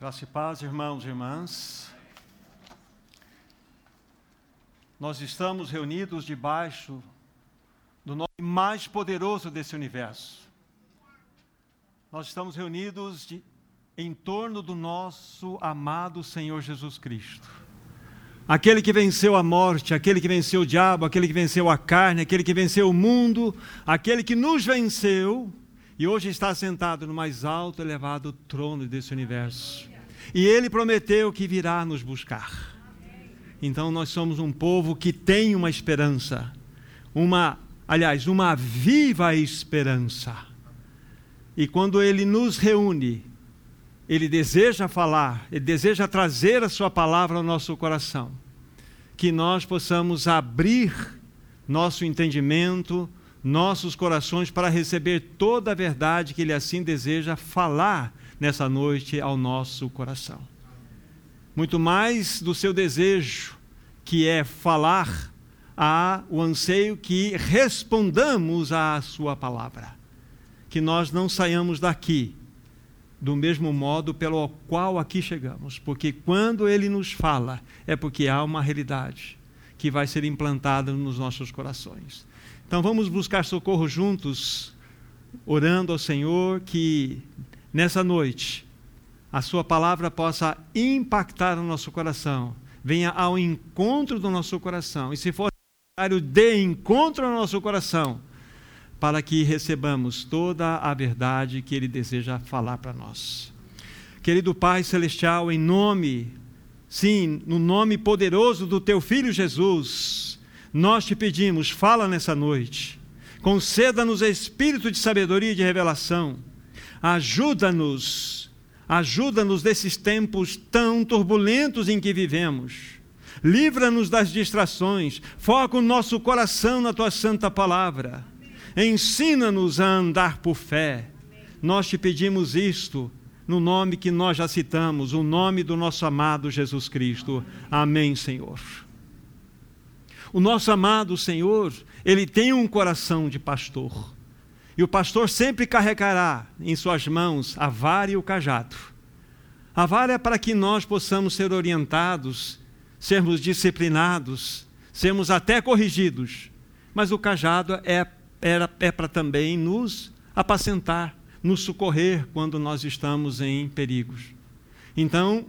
Graça e paz, irmãos e irmãs. Nós estamos reunidos debaixo do nome mais poderoso desse universo. Nós estamos reunidos de, em torno do nosso amado Senhor Jesus Cristo. Aquele que venceu a morte, aquele que venceu o diabo, aquele que venceu a carne, aquele que venceu o mundo, aquele que nos venceu e hoje está sentado no mais alto e elevado trono desse universo. E ele prometeu que virá nos buscar. Então nós somos um povo que tem uma esperança, uma, aliás, uma viva esperança. E quando ele nos reúne, ele deseja falar, ele deseja trazer a sua palavra ao nosso coração. Que nós possamos abrir nosso entendimento, nossos corações para receber toda a verdade que Ele assim deseja falar nessa noite ao nosso coração. Muito mais do seu desejo, que é falar, há o anseio que respondamos à Sua palavra. Que nós não saiamos daqui do mesmo modo pelo qual aqui chegamos, porque quando Ele nos fala, é porque há uma realidade que vai ser implantada nos nossos corações. Então vamos buscar socorro juntos, orando ao Senhor que nessa noite a Sua palavra possa impactar o nosso coração, venha ao encontro do nosso coração, e se for necessário, dê encontro ao nosso coração, para que recebamos toda a verdade que Ele deseja falar para nós. Querido Pai Celestial, em nome, sim, no nome poderoso do Teu Filho Jesus, nós te pedimos, fala nessa noite, conceda-nos espírito de sabedoria e de revelação, ajuda-nos, ajuda-nos desses tempos tão turbulentos em que vivemos. Livra-nos das distrações, foca o nosso coração na tua santa palavra. Ensina-nos a andar por fé. Nós te pedimos isto no nome que nós já citamos, o nome do nosso amado Jesus Cristo. Amém, Senhor. O nosso amado Senhor, ele tem um coração de pastor. E o pastor sempre carregará em suas mãos a vara e o cajado. A vara é para que nós possamos ser orientados, sermos disciplinados, sermos até corrigidos. Mas o cajado é, é, é para também nos apacentar, nos socorrer quando nós estamos em perigos. Então,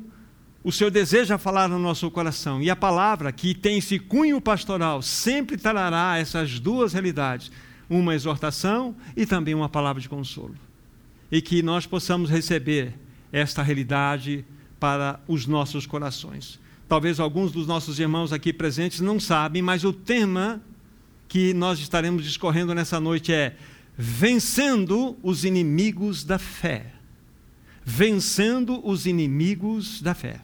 o Senhor deseja falar no nosso coração. E a palavra, que tem esse cunho pastoral, sempre trará essas duas realidades: uma exortação e também uma palavra de consolo. E que nós possamos receber esta realidade para os nossos corações. Talvez alguns dos nossos irmãos aqui presentes não sabem, mas o tema que nós estaremos discorrendo nessa noite é Vencendo os inimigos da fé. Vencendo os inimigos da fé.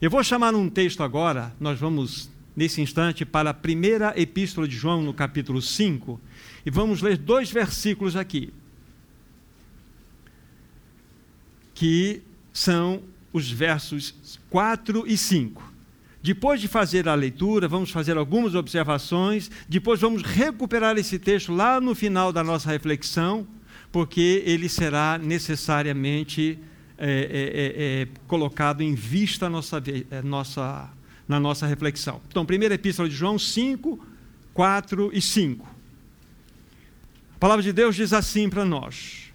Eu vou chamar um texto agora, nós vamos nesse instante para a primeira epístola de João, no capítulo 5, e vamos ler dois versículos aqui, que são os versos 4 e 5. Depois de fazer a leitura, vamos fazer algumas observações, depois vamos recuperar esse texto lá no final da nossa reflexão, porque ele será necessariamente é, é, é, é, colocado em vista nossa, é, nossa, na nossa reflexão. Então, primeira epístola de João 5, 4 e 5. Palavra de Deus diz assim para nós: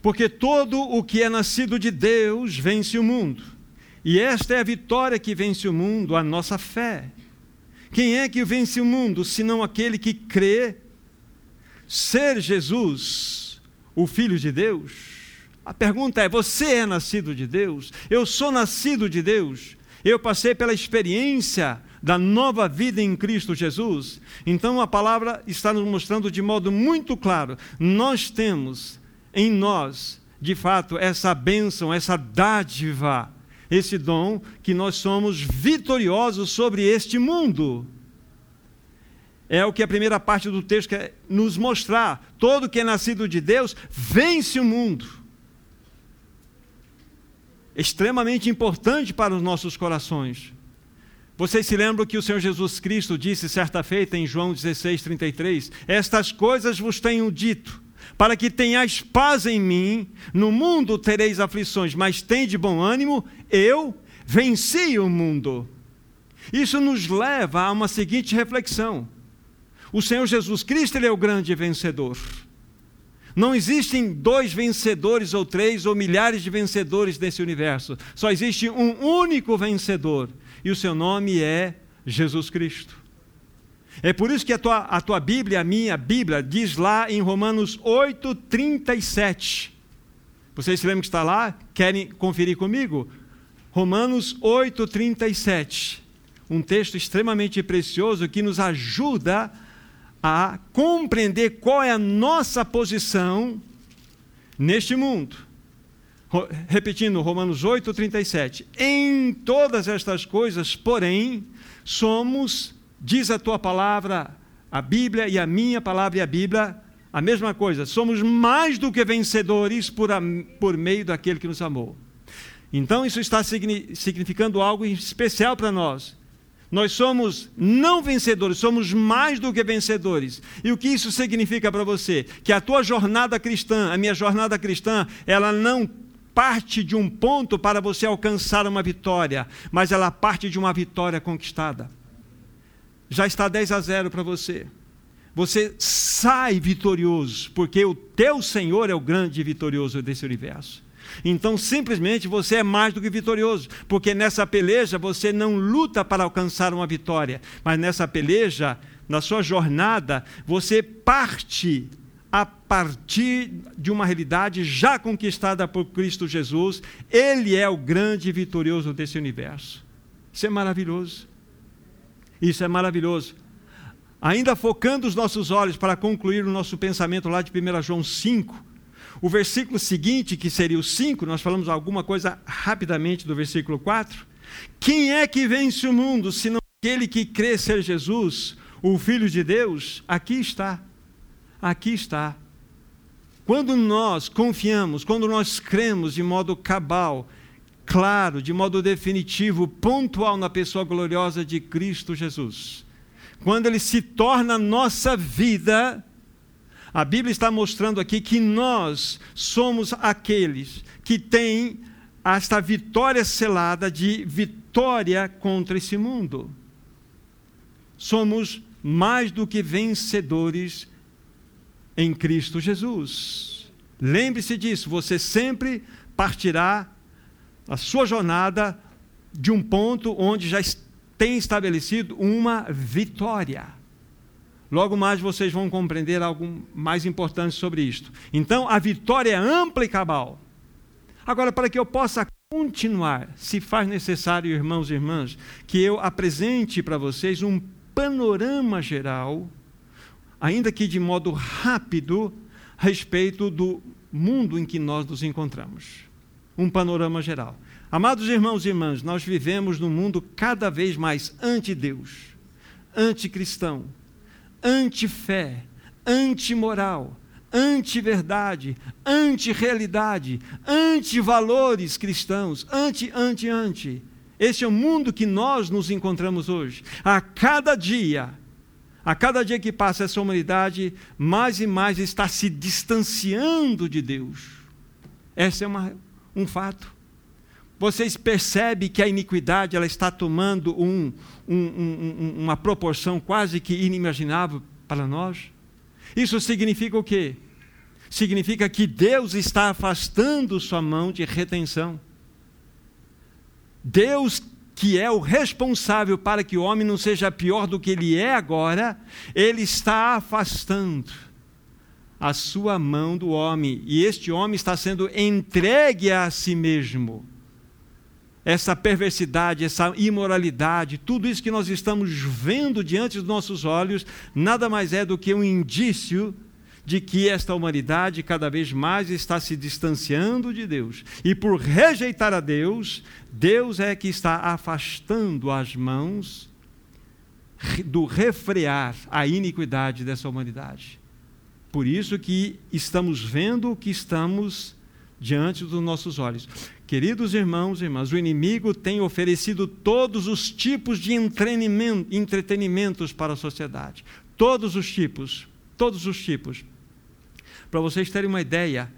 Porque todo o que é nascido de Deus vence o mundo, e esta é a vitória que vence o mundo, a nossa fé. Quem é que vence o mundo, senão aquele que crê ser Jesus, o Filho de Deus? A pergunta é: você é nascido de Deus? Eu sou nascido de Deus? Eu passei pela experiência da nova vida em Cristo Jesus? Então a palavra está nos mostrando de modo muito claro: nós temos em nós, de fato, essa bênção, essa dádiva, esse dom, que nós somos vitoriosos sobre este mundo. É o que a primeira parte do texto quer nos mostrar. Todo que é nascido de Deus vence o mundo extremamente importante para os nossos corações. Vocês se lembram que o Senhor Jesus Cristo disse certa feita em João 16, 33: Estas coisas vos tenho dito, para que tenhais paz em mim. No mundo tereis aflições, mas tende bom ânimo, eu venci o mundo. Isso nos leva a uma seguinte reflexão. O Senhor Jesus Cristo ele é o grande vencedor. Não existem dois vencedores ou três ou milhares de vencedores nesse universo. Só existe um único vencedor. E o seu nome é Jesus Cristo. É por isso que a tua, a tua Bíblia, a minha Bíblia, diz lá em Romanos 8, 37. Vocês se lembram que está lá? Querem conferir comigo? Romanos 8, 37. Um texto extremamente precioso que nos ajuda a compreender qual é a nossa posição neste mundo. Repetindo, Romanos 8, 37. Em todas estas coisas, porém, somos diz a tua palavra, a Bíblia e a minha palavra e a Bíblia, a mesma coisa. Somos mais do que vencedores por, a, por meio daquele que nos amou. Então, isso está significando algo especial para nós. Nós somos não vencedores, somos mais do que vencedores. E o que isso significa para você? Que a tua jornada cristã, a minha jornada cristã, ela não parte de um ponto para você alcançar uma vitória, mas ela parte de uma vitória conquistada já está 10 a 0 para você. Você sai vitorioso, porque o teu Senhor é o grande vitorioso desse universo. Então, simplesmente você é mais do que vitorioso, porque nessa peleja você não luta para alcançar uma vitória, mas nessa peleja, na sua jornada, você parte a partir de uma realidade já conquistada por Cristo Jesus. Ele é o grande vitorioso desse universo. Isso é maravilhoso. Isso é maravilhoso. Ainda focando os nossos olhos para concluir o nosso pensamento lá de 1 João 5, o versículo seguinte, que seria o 5, nós falamos alguma coisa rapidamente do versículo 4. Quem é que vence o mundo, senão aquele que crê ser Jesus, o Filho de Deus? Aqui está. Aqui está. Quando nós confiamos, quando nós cremos de modo cabal claro, de modo definitivo, pontual na pessoa gloriosa de Cristo Jesus. Quando ele se torna nossa vida, a Bíblia está mostrando aqui que nós somos aqueles que têm esta vitória selada de vitória contra esse mundo. Somos mais do que vencedores em Cristo Jesus. Lembre-se disso, você sempre partirá a sua jornada de um ponto onde já tem estabelecido uma vitória. Logo mais vocês vão compreender algo mais importante sobre isto. Então, a vitória é ampla e cabal. Agora, para que eu possa continuar, se faz necessário, irmãos e irmãs, que eu apresente para vocês um panorama geral, ainda que de modo rápido, a respeito do mundo em que nós nos encontramos um panorama geral. Amados irmãos e irmãs, nós vivemos num mundo cada vez mais anti-Deus, anticristão, anti-fé, anti-moral, anti-verdade, anti-realidade, anti-valores cristãos, anti, anti, anti. Esse é o mundo que nós nos encontramos hoje. A cada dia, a cada dia que passa essa humanidade, mais e mais está se distanciando de Deus. Essa é uma um fato. Vocês percebem que a iniquidade ela está tomando um, um, um, uma proporção quase que inimaginável para nós? Isso significa o quê? Significa que Deus está afastando sua mão de retenção. Deus, que é o responsável para que o homem não seja pior do que ele é agora, ele está afastando a sua mão do homem, e este homem está sendo entregue a si mesmo. Essa perversidade, essa imoralidade, tudo isso que nós estamos vendo diante dos nossos olhos, nada mais é do que um indício de que esta humanidade cada vez mais está se distanciando de Deus. E por rejeitar a Deus, Deus é que está afastando as mãos do refrear a iniquidade dessa humanidade. Por isso que estamos vendo o que estamos diante dos nossos olhos. Queridos irmãos e irmãs, o inimigo tem oferecido todos os tipos de entretenimentos para a sociedade. Todos os tipos, todos os tipos. Para vocês terem uma ideia,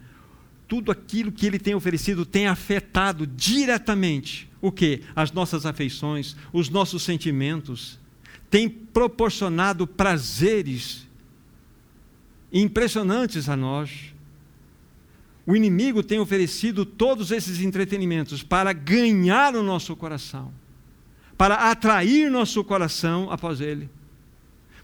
tudo aquilo que ele tem oferecido tem afetado diretamente o que? As nossas afeições, os nossos sentimentos, tem proporcionado prazeres impressionantes a nós. O inimigo tem oferecido todos esses entretenimentos para ganhar o nosso coração, para atrair nosso coração após ele.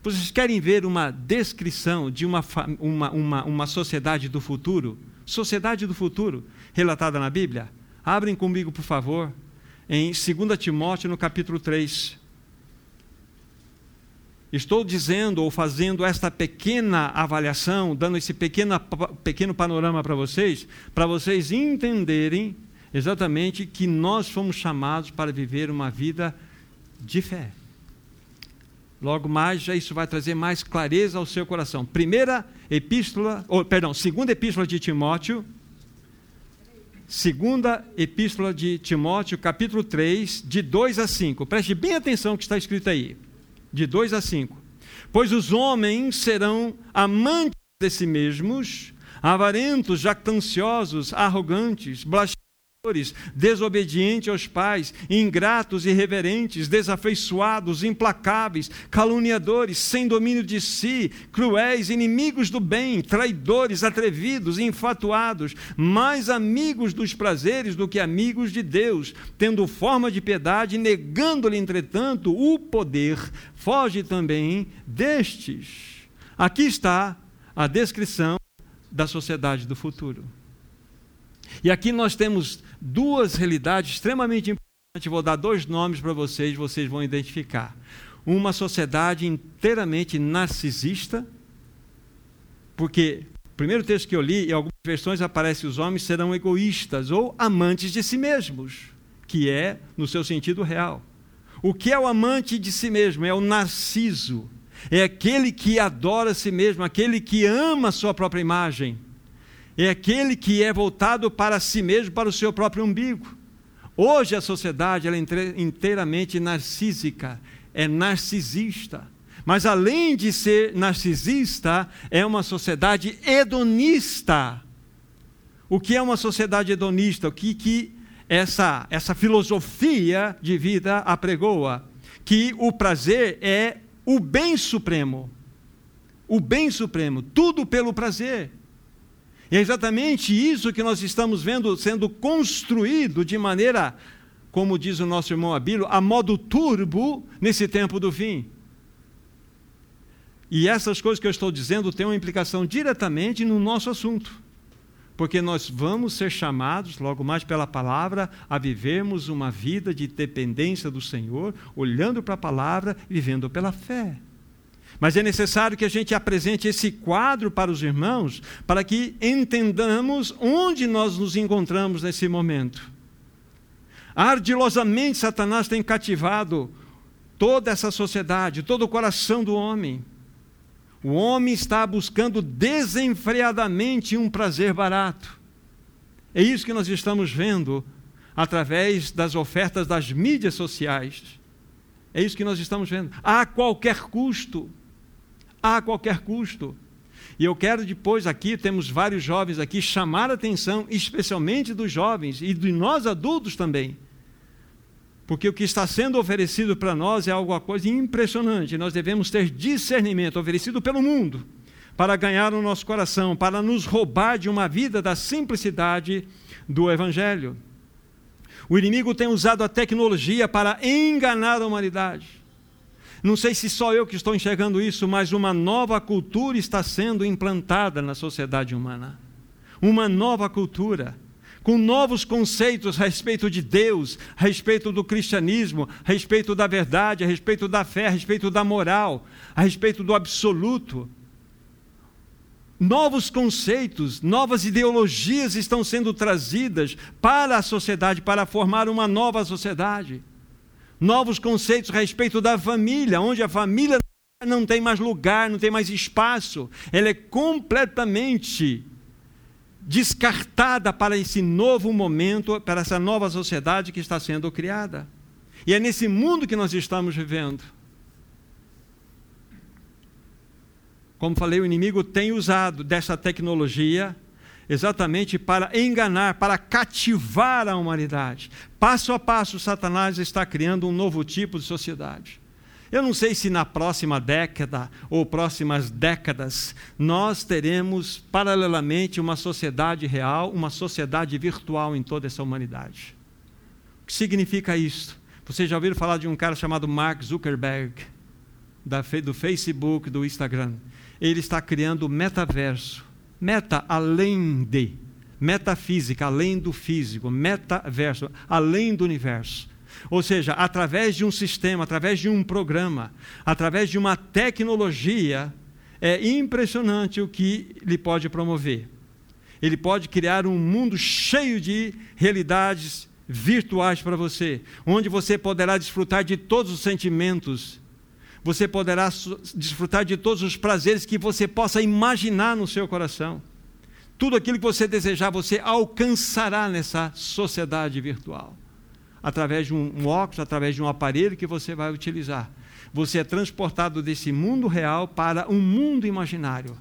Vocês querem ver uma descrição de uma, uma, uma, uma sociedade do futuro? Sociedade do futuro, relatada na Bíblia? Abrem comigo, por favor, em 2 Timóteo, no capítulo 3. Estou dizendo ou fazendo esta pequena avaliação, dando esse pequeno, pequeno panorama para vocês, para vocês entenderem exatamente que nós fomos chamados para viver uma vida de fé. Logo mais, já isso vai trazer mais clareza ao seu coração. Primeira epístola, ou, perdão, segunda epístola de Timóteo, segunda epístola de Timóteo, capítulo 3, de 2 a 5. Preste bem atenção que está escrito aí de 2 a 5. Pois os homens serão amantes de si mesmos, avarentos, jactanciosos, arrogantes, blasfemos desobedientes aos pais, ingratos, irreverentes, desafeiçoados, implacáveis, caluniadores, sem domínio de si, cruéis, inimigos do bem, traidores, atrevidos, infatuados, mais amigos dos prazeres do que amigos de Deus, tendo forma de piedade, negando-lhe, entretanto, o poder, foge também destes. Aqui está a descrição da sociedade do futuro. E aqui nós temos duas realidades extremamente importantes. Vou dar dois nomes para vocês, vocês vão identificar. Uma sociedade inteiramente narcisista, porque o primeiro texto que eu li, em algumas versões aparece os homens serão egoístas ou amantes de si mesmos, que é no seu sentido real. O que é o amante de si mesmo? É o narciso. É aquele que adora a si mesmo, aquele que ama a sua própria imagem é aquele que é voltado para si mesmo, para o seu próprio umbigo. Hoje a sociedade é inteiramente narcísica, é narcisista. Mas além de ser narcisista, é uma sociedade hedonista. O que é uma sociedade hedonista? O que, que essa, essa filosofia de vida apregoa? Que o prazer é o bem supremo. O bem supremo, tudo pelo prazer. E é exatamente isso que nós estamos vendo sendo construído de maneira, como diz o nosso irmão Abilo, a modo turbo nesse tempo do fim. E essas coisas que eu estou dizendo têm uma implicação diretamente no nosso assunto. Porque nós vamos ser chamados, logo mais pela palavra, a vivermos uma vida de dependência do Senhor, olhando para a palavra vivendo pela fé. Mas é necessário que a gente apresente esse quadro para os irmãos, para que entendamos onde nós nos encontramos nesse momento. Ardilosamente, Satanás tem cativado toda essa sociedade, todo o coração do homem. O homem está buscando desenfreadamente um prazer barato. É isso que nós estamos vendo através das ofertas das mídias sociais. É isso que nós estamos vendo. A qualquer custo a qualquer custo. E eu quero depois aqui, temos vários jovens aqui, chamar a atenção, especialmente dos jovens e de nós adultos também. Porque o que está sendo oferecido para nós é alguma coisa impressionante. Nós devemos ter discernimento oferecido pelo mundo para ganhar o nosso coração, para nos roubar de uma vida da simplicidade do Evangelho. O inimigo tem usado a tecnologia para enganar a humanidade. Não sei se só eu que estou enxergando isso, mas uma nova cultura está sendo implantada na sociedade humana. Uma nova cultura com novos conceitos a respeito de Deus, a respeito do cristianismo, a respeito da verdade, a respeito da fé, a respeito da moral, a respeito do absoluto. Novos conceitos, novas ideologias estão sendo trazidas para a sociedade, para formar uma nova sociedade novos conceitos a respeito da família, onde a família não tem mais lugar, não tem mais espaço, ela é completamente descartada para esse novo momento, para essa nova sociedade que está sendo criada. E é nesse mundo que nós estamos vivendo. como falei, o inimigo tem usado dessa tecnologia exatamente para enganar, para cativar a humanidade. Passo a passo, Satanás está criando um novo tipo de sociedade. Eu não sei se na próxima década ou próximas décadas nós teremos paralelamente uma sociedade real, uma sociedade virtual em toda essa humanidade. O que significa isso? Vocês já ouviram falar de um cara chamado Mark Zuckerberg, do Facebook, do Instagram? Ele está criando o metaverso. Meta além de. Metafísica, além do físico. Metaverso, além do universo. Ou seja, através de um sistema, através de um programa, através de uma tecnologia, é impressionante o que ele pode promover. Ele pode criar um mundo cheio de realidades virtuais para você, onde você poderá desfrutar de todos os sentimentos, você poderá desfrutar de todos os prazeres que você possa imaginar no seu coração. Tudo aquilo que você desejar, você alcançará nessa sociedade virtual. Através de um, óculos, através de um aparelho que você vai utilizar. Você é transportado desse mundo real para um mundo imaginário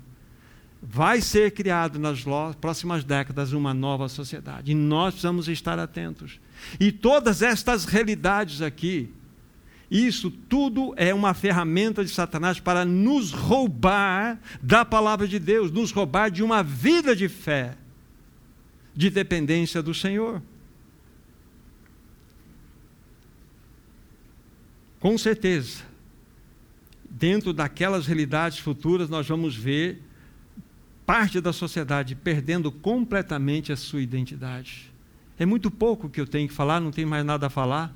vai ser criado nas próximas décadas uma nova sociedade. E nós precisamos estar atentos. E todas estas realidades aqui, isso tudo é uma ferramenta de Satanás para nos roubar da palavra de Deus, nos roubar de uma vida de fé, de dependência do Senhor. Com certeza, dentro daquelas realidades futuras, nós vamos ver parte da sociedade perdendo completamente a sua identidade. É muito pouco que eu tenho que falar, não tenho mais nada a falar,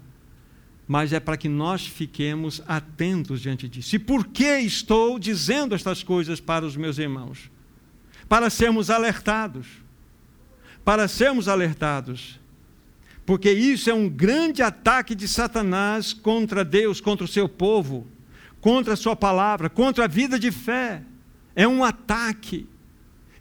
mas é para que nós fiquemos atentos diante disso. E por que estou dizendo estas coisas para os meus irmãos? Para sermos alertados. Para sermos alertados. Porque isso é um grande ataque de Satanás contra Deus, contra o seu povo, contra a sua palavra, contra a vida de fé. É um ataque.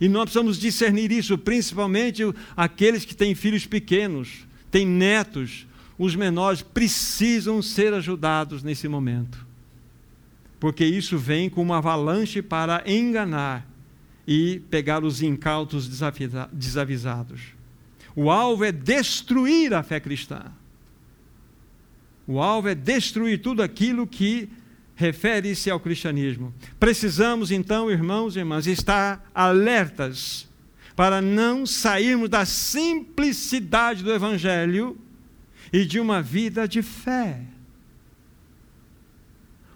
E nós precisamos discernir isso, principalmente aqueles que têm filhos pequenos, têm netos, os menores precisam ser ajudados nesse momento. Porque isso vem com uma avalanche para enganar e pegar os incautos desavisados. O alvo é destruir a fé cristã. O alvo é destruir tudo aquilo que refere-se ao cristianismo. Precisamos, então, irmãos e irmãs, estar alertas para não sairmos da simplicidade do Evangelho e de uma vida de fé.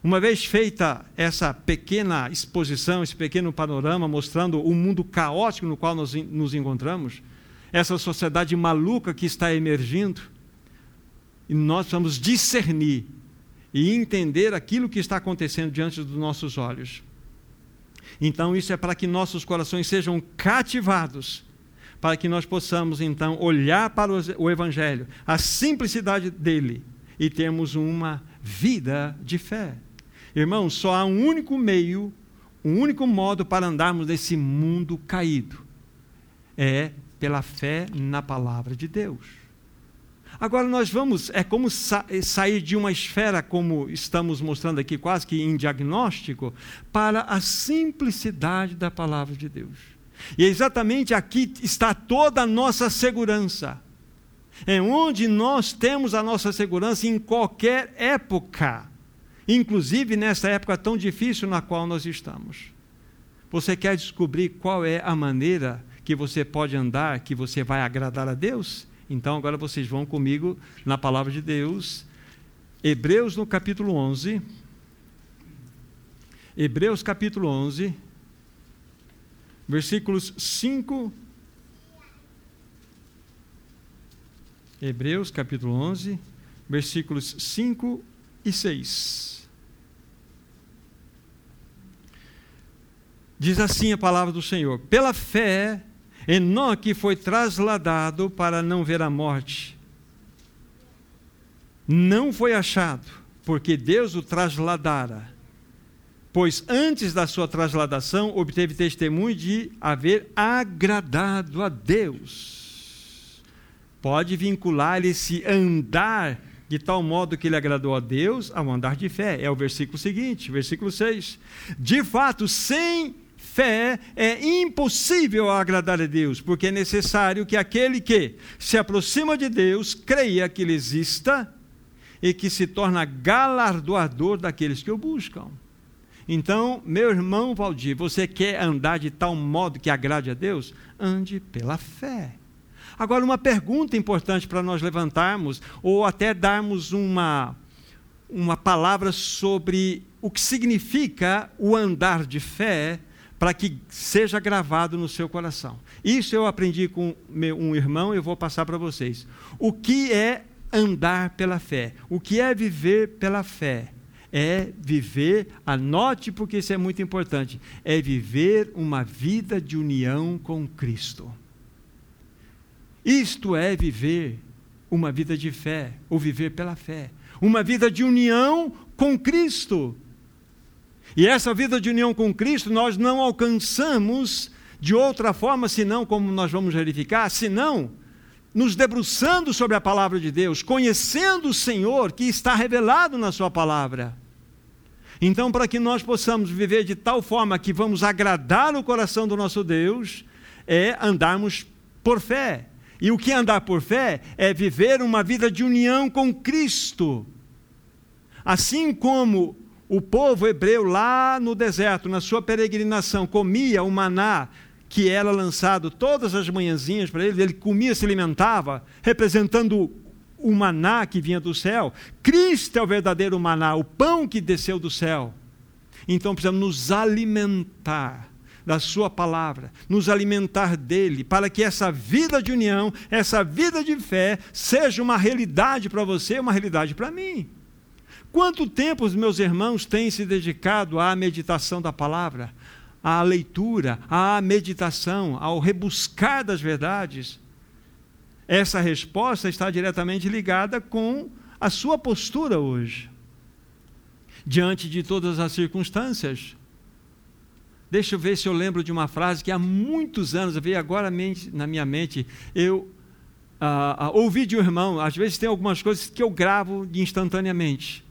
Uma vez feita essa pequena exposição, esse pequeno panorama mostrando o mundo caótico no qual nós nos encontramos, essa sociedade maluca que está emergindo, e nós vamos discernir e entender aquilo que está acontecendo diante dos nossos olhos. Então, isso é para que nossos corações sejam cativados, para que nós possamos, então, olhar para o Evangelho, a simplicidade dele, e termos uma vida de fé. Irmãos, só há um único meio, um único modo para andarmos nesse mundo caído: é pela fé na palavra de Deus. Agora nós vamos, é como sa sair de uma esfera, como estamos mostrando aqui, quase que em diagnóstico, para a simplicidade da palavra de Deus. E é exatamente aqui está toda a nossa segurança. É onde nós temos a nossa segurança em qualquer época, inclusive nessa época tão difícil na qual nós estamos. Você quer descobrir qual é a maneira que você pode andar, que você vai agradar a Deus? Então agora vocês vão comigo na palavra de Deus, Hebreus no capítulo 11. Hebreus capítulo 11, versículos 5. Hebreus capítulo 11, versículos 5 e 6. Diz assim a palavra do Senhor: Pela fé Enoque foi trasladado para não ver a morte. Não foi achado, porque Deus o trasladara. Pois antes da sua trasladação obteve testemunho de haver agradado a Deus. Pode vincular esse andar de tal modo que ele agradou a Deus ao andar de fé. É o versículo seguinte, versículo 6. De fato, sem fé é impossível agradar a Deus, porque é necessário que aquele que se aproxima de Deus creia que ele exista e que se torna galardoador daqueles que o buscam. Então, meu irmão Valdir, você quer andar de tal modo que agrade a Deus? Ande pela fé. Agora, uma pergunta importante para nós levantarmos, ou até darmos uma, uma palavra sobre o que significa o andar de fé, para que seja gravado no seu coração. Isso eu aprendi com um irmão e eu vou passar para vocês. O que é andar pela fé? O que é viver pela fé? É viver, anote porque isso é muito importante, é viver uma vida de união com Cristo. Isto é viver uma vida de fé, ou viver pela fé. Uma vida de união com Cristo. E essa vida de união com Cristo nós não alcançamos de outra forma, senão, como nós vamos verificar, senão nos debruçando sobre a palavra de Deus, conhecendo o Senhor que está revelado na Sua palavra. Então, para que nós possamos viver de tal forma que vamos agradar o coração do nosso Deus, é andarmos por fé. E o que é andar por fé é viver uma vida de união com Cristo. Assim como o povo hebreu lá no deserto, na sua peregrinação, comia o maná que era lançado todas as manhãzinhas para ele, ele comia, se alimentava, representando o maná que vinha do céu. Cristo é o verdadeiro maná, o pão que desceu do céu. Então precisamos nos alimentar da Sua palavra, nos alimentar dele, para que essa vida de união, essa vida de fé, seja uma realidade para você, uma realidade para mim. Quanto tempo os meus irmãos têm se dedicado à meditação da palavra, à leitura, à meditação, ao rebuscar das verdades? Essa resposta está diretamente ligada com a sua postura hoje, diante de todas as circunstâncias. Deixa eu ver se eu lembro de uma frase que há muitos anos, veio agora na minha mente, eu ah, ah, ouvi de um irmão, às vezes tem algumas coisas que eu gravo instantaneamente.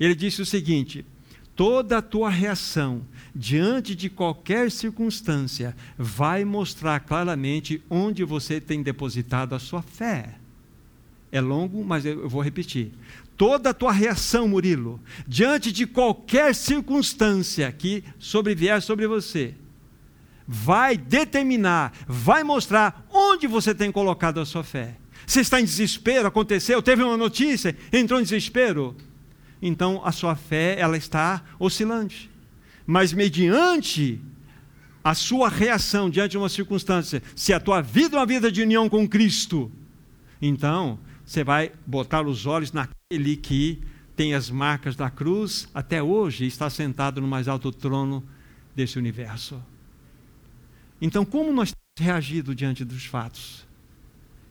Ele disse o seguinte: toda a tua reação diante de qualquer circunstância vai mostrar claramente onde você tem depositado a sua fé. É longo, mas eu vou repetir. Toda a tua reação, Murilo, diante de qualquer circunstância que sobrevier sobre você, vai determinar, vai mostrar onde você tem colocado a sua fé. Você está em desespero, aconteceu, teve uma notícia, entrou em desespero então a sua fé ela está oscilante. Mas mediante a sua reação diante de uma circunstância, se a tua vida é uma vida de união com Cristo, então você vai botar os olhos naquele que tem as marcas da cruz até hoje e está sentado no mais alto trono desse universo. Então, como nós temos reagido diante dos fatos?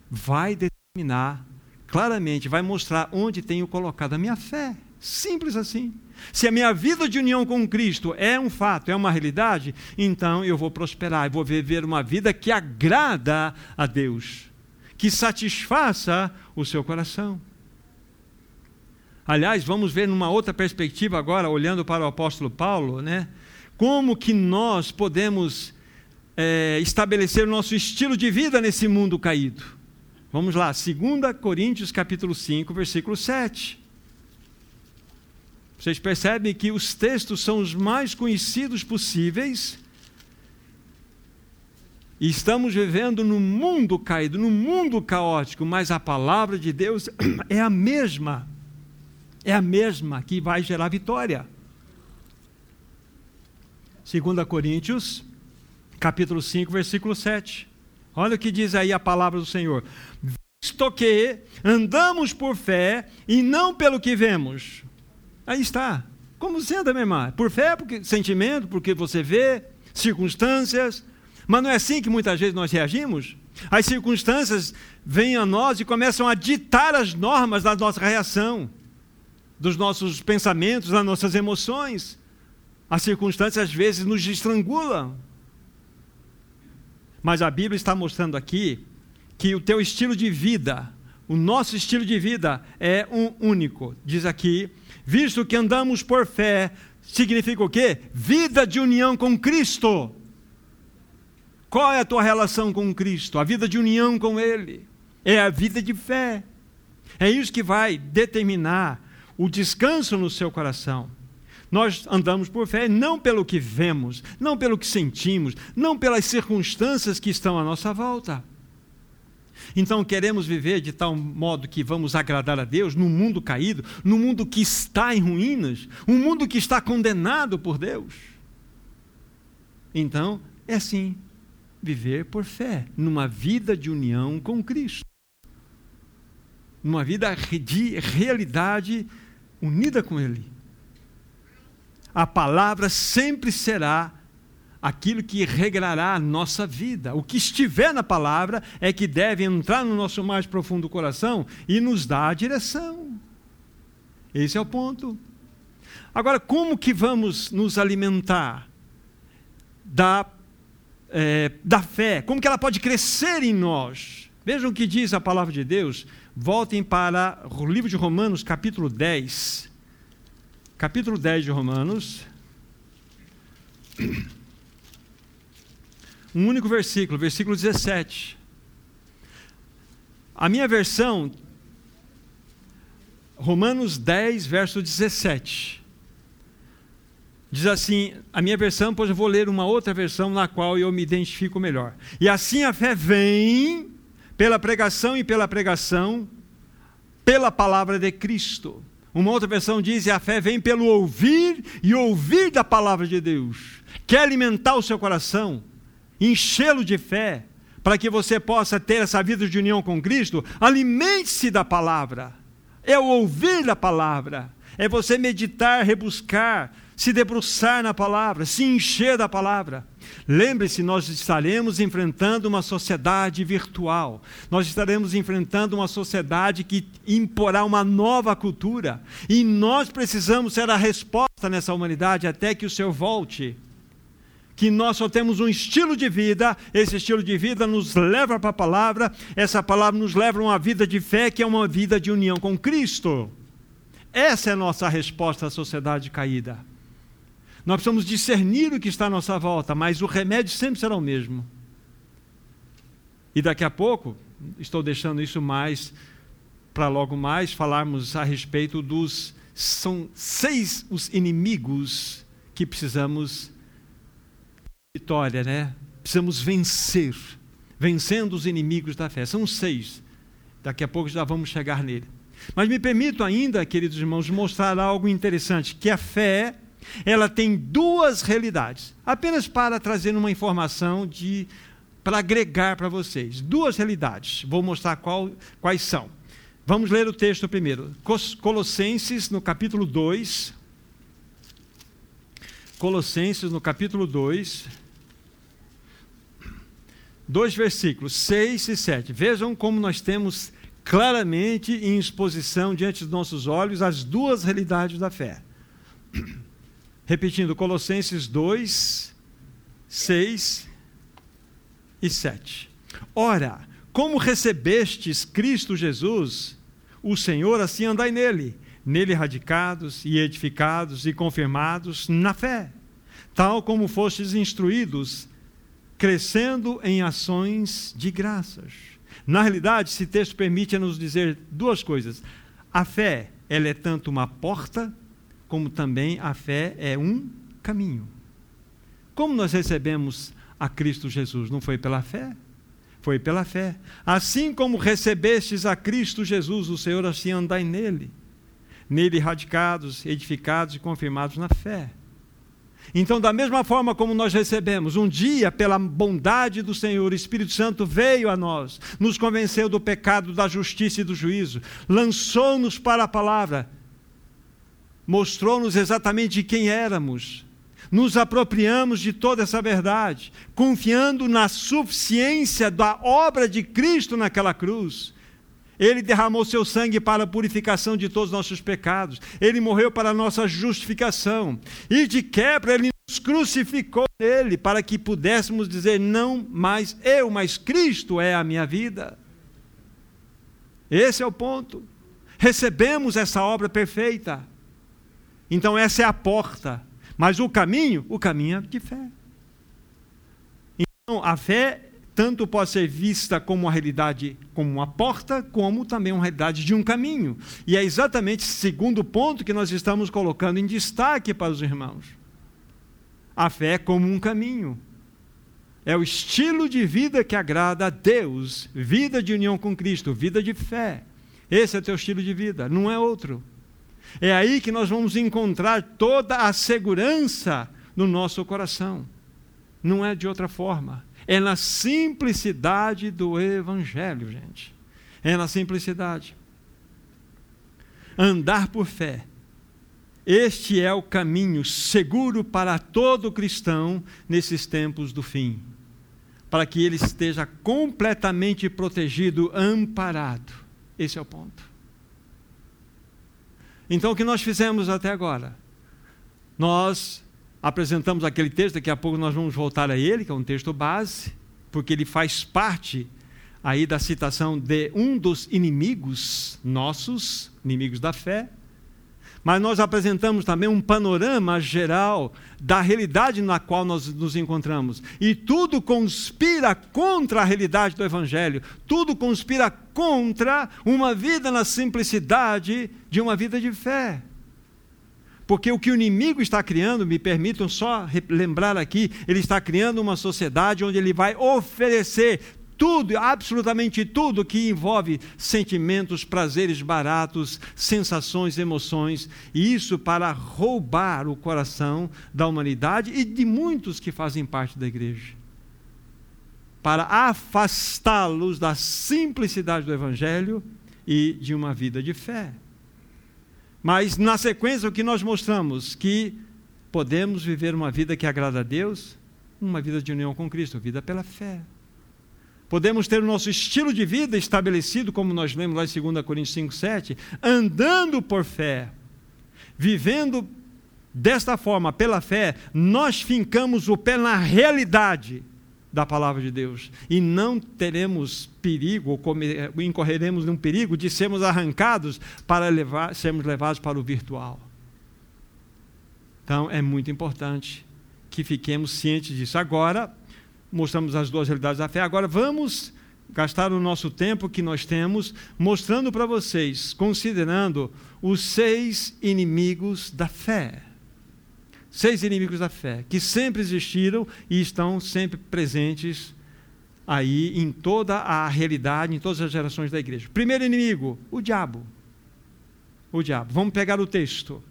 Vai determinar claramente, vai mostrar onde tenho colocado a minha fé. Simples assim. Se a minha vida de união com Cristo é um fato, é uma realidade, então eu vou prosperar, eu vou viver uma vida que agrada a Deus, que satisfaça o seu coração. Aliás, vamos ver numa outra perspectiva agora, olhando para o apóstolo Paulo, né? Como que nós podemos é, estabelecer o nosso estilo de vida nesse mundo caído? Vamos lá, 2 Coríntios capítulo 5, versículo 7. Vocês percebem que os textos são os mais conhecidos possíveis. E estamos vivendo num mundo caído, num mundo caótico, mas a palavra de Deus é a mesma. É a mesma que vai gerar vitória. 2 Coríntios, capítulo 5, versículo 7. Olha o que diz aí a palavra do Senhor. Visto que andamos por fé e não pelo que vemos. Aí está. Como você anda, minha irmã? Por fé, porque sentimento, porque você vê, circunstâncias. Mas não é assim que muitas vezes nós reagimos? As circunstâncias vêm a nós e começam a ditar as normas da nossa reação, dos nossos pensamentos, das nossas emoções. As circunstâncias às vezes nos estrangulam. Mas a Bíblia está mostrando aqui que o teu estilo de vida o nosso estilo de vida é um único. Diz aqui, visto que andamos por fé, significa o quê? Vida de união com Cristo. Qual é a tua relação com Cristo? A vida de união com Ele. É a vida de fé. É isso que vai determinar o descanso no seu coração. Nós andamos por fé não pelo que vemos, não pelo que sentimos, não pelas circunstâncias que estão à nossa volta. Então queremos viver de tal modo que vamos agradar a Deus num mundo caído, num mundo que está em ruínas, um mundo que está condenado por Deus. Então, é assim, viver por fé, numa vida de união com Cristo. Numa vida de realidade unida com Ele a palavra sempre será aquilo que regrará a nossa vida. O que estiver na palavra é que deve entrar no nosso mais profundo coração e nos dar a direção. Esse é o ponto. Agora, como que vamos nos alimentar da, é, da fé? Como que ela pode crescer em nós? Vejam o que diz a palavra de Deus. Voltem para o livro de Romanos, capítulo 10 capítulo 10 de Romanos. Um único versículo, versículo 17. A minha versão, Romanos 10, verso 17. Diz assim, a minha versão, pois eu vou ler uma outra versão na qual eu me identifico melhor. E assim a fé vem pela pregação e pela pregação, pela palavra de Cristo. Uma outra versão diz: e a fé vem pelo ouvir e ouvir da palavra de Deus. Quer alimentar o seu coração, enchê-lo de fé, para que você possa ter essa vida de união com Cristo? Alimente-se da palavra. É o ouvir da palavra, é você meditar, rebuscar, se debruçar na palavra, se encher da palavra. Lembre-se, nós estaremos enfrentando uma sociedade virtual. Nós estaremos enfrentando uma sociedade que imporá uma nova cultura. E nós precisamos ser a resposta nessa humanidade até que o Senhor volte. Que nós só temos um estilo de vida, esse estilo de vida nos leva para a palavra, essa palavra nos leva a uma vida de fé, que é uma vida de união com Cristo. Essa é a nossa resposta à sociedade caída. Nós precisamos discernir o que está à nossa volta, mas o remédio sempre será o mesmo. E daqui a pouco, estou deixando isso mais para logo mais falarmos a respeito dos são seis os inimigos que precisamos vitória, né? Precisamos vencer, vencendo os inimigos da fé. São seis. Daqui a pouco já vamos chegar nele. Mas me permito ainda, queridos irmãos, mostrar algo interessante, que a fé ela tem duas realidades, apenas para trazer uma informação de para agregar para vocês. Duas realidades. Vou mostrar qual, quais são. Vamos ler o texto primeiro. Colossenses, no capítulo 2. Colossenses, no capítulo 2. Dois versículos, 6 e 7. Vejam como nós temos claramente em exposição diante dos nossos olhos as duas realidades da fé. Repetindo, Colossenses 2, 6 e 7. Ora, como recebestes Cristo Jesus, o Senhor, assim andai nele, nele radicados e edificados e confirmados na fé, tal como fostes instruídos, crescendo em ações de graças. Na realidade, esse texto permite nos dizer duas coisas. A fé, ela é tanto uma porta como também a fé é um caminho. Como nós recebemos a Cristo Jesus? Não foi pela fé? Foi pela fé. Assim como recebestes a Cristo Jesus, o Senhor, assim andai nele. Nele radicados, edificados e confirmados na fé. Então, da mesma forma como nós recebemos, um dia, pela bondade do Senhor, o Espírito Santo veio a nós, nos convenceu do pecado, da justiça e do juízo, lançou-nos para a palavra, mostrou-nos exatamente quem éramos. Nos apropriamos de toda essa verdade, confiando na suficiência da obra de Cristo naquela cruz. Ele derramou seu sangue para a purificação de todos os nossos pecados. Ele morreu para a nossa justificação. E de quebra, ele nos crucificou nele para que pudéssemos dizer: não mais eu, mas Cristo é a minha vida. Esse é o ponto. Recebemos essa obra perfeita. Então, essa é a porta. Mas o caminho, o caminho é de fé. Então, a fé tanto pode ser vista como uma realidade, como uma porta, como também uma realidade de um caminho. E é exatamente esse segundo ponto que nós estamos colocando em destaque para os irmãos. A fé como um caminho. É o estilo de vida que agrada a Deus, vida de união com Cristo, vida de fé. Esse é teu estilo de vida, não é outro. É aí que nós vamos encontrar toda a segurança no nosso coração. Não é de outra forma. É na simplicidade do Evangelho, gente. É na simplicidade. Andar por fé. Este é o caminho seguro para todo cristão nesses tempos do fim. Para que ele esteja completamente protegido, amparado. Esse é o ponto. Então, o que nós fizemos até agora? Nós apresentamos aquele texto, daqui a pouco nós vamos voltar a ele, que é um texto base, porque ele faz parte aí da citação de um dos inimigos nossos, inimigos da fé. Mas nós apresentamos também um panorama geral da realidade na qual nós nos encontramos. E tudo conspira contra a realidade do Evangelho, tudo conspira contra uma vida na simplicidade de uma vida de fé. Porque o que o inimigo está criando, me permitam só lembrar aqui, ele está criando uma sociedade onde ele vai oferecer tudo, absolutamente tudo que envolve sentimentos, prazeres baratos, sensações, emoções, e isso para roubar o coração da humanidade e de muitos que fazem parte da igreja. Para afastá-los da simplicidade do evangelho e de uma vida de fé. Mas na sequência, o que nós mostramos? Que podemos viver uma vida que agrada a Deus, uma vida de união com Cristo, vida pela fé. Podemos ter o nosso estilo de vida estabelecido, como nós lemos lá em 2 Coríntios 5, 7, andando por fé, vivendo desta forma, pela fé, nós fincamos o pé na realidade da palavra de Deus. E não teremos perigo, ou incorreremos num perigo de sermos arrancados para levar, sermos levados para o virtual. Então é muito importante que fiquemos cientes disso. Agora, mostramos as duas realidades da fé. Agora vamos gastar o nosso tempo que nós temos mostrando para vocês, considerando os seis inimigos da fé seis inimigos da fé, que sempre existiram e estão sempre presentes aí em toda a realidade, em todas as gerações da igreja. Primeiro inimigo, o diabo. O diabo. Vamos pegar o texto.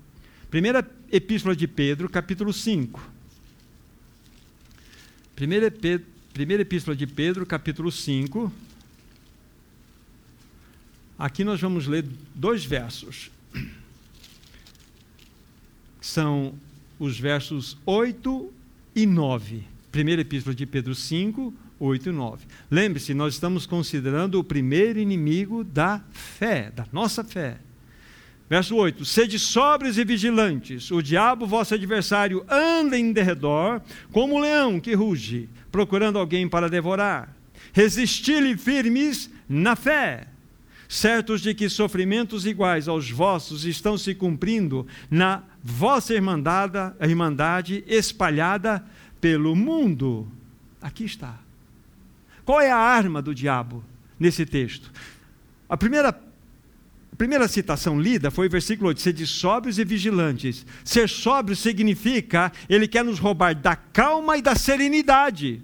Primeira epístola de Pedro, capítulo 5. Primeira, primeira epístola de Pedro, capítulo 5. Aqui nós vamos ler dois versos. São os versos 8 e 9. Primeira Epístola de Pedro 5, 8 e 9. Lembre-se, nós estamos considerando o primeiro inimigo da fé, da nossa fé. Verso 8: Sede sóbrios e vigilantes, o diabo, vosso adversário, anda em derredor, como um leão que ruge, procurando alguém para devorar. Resisti-lhe firmes na fé, certos de que sofrimentos iguais aos vossos estão se cumprindo na vossa irmandade, irmandade espalhada pelo mundo. Aqui está. Qual é a arma do diabo nesse texto? A primeira, a primeira citação lida foi o versículo 8: ser sóbrios e vigilantes. Ser sóbrio significa ele quer nos roubar da calma e da serenidade.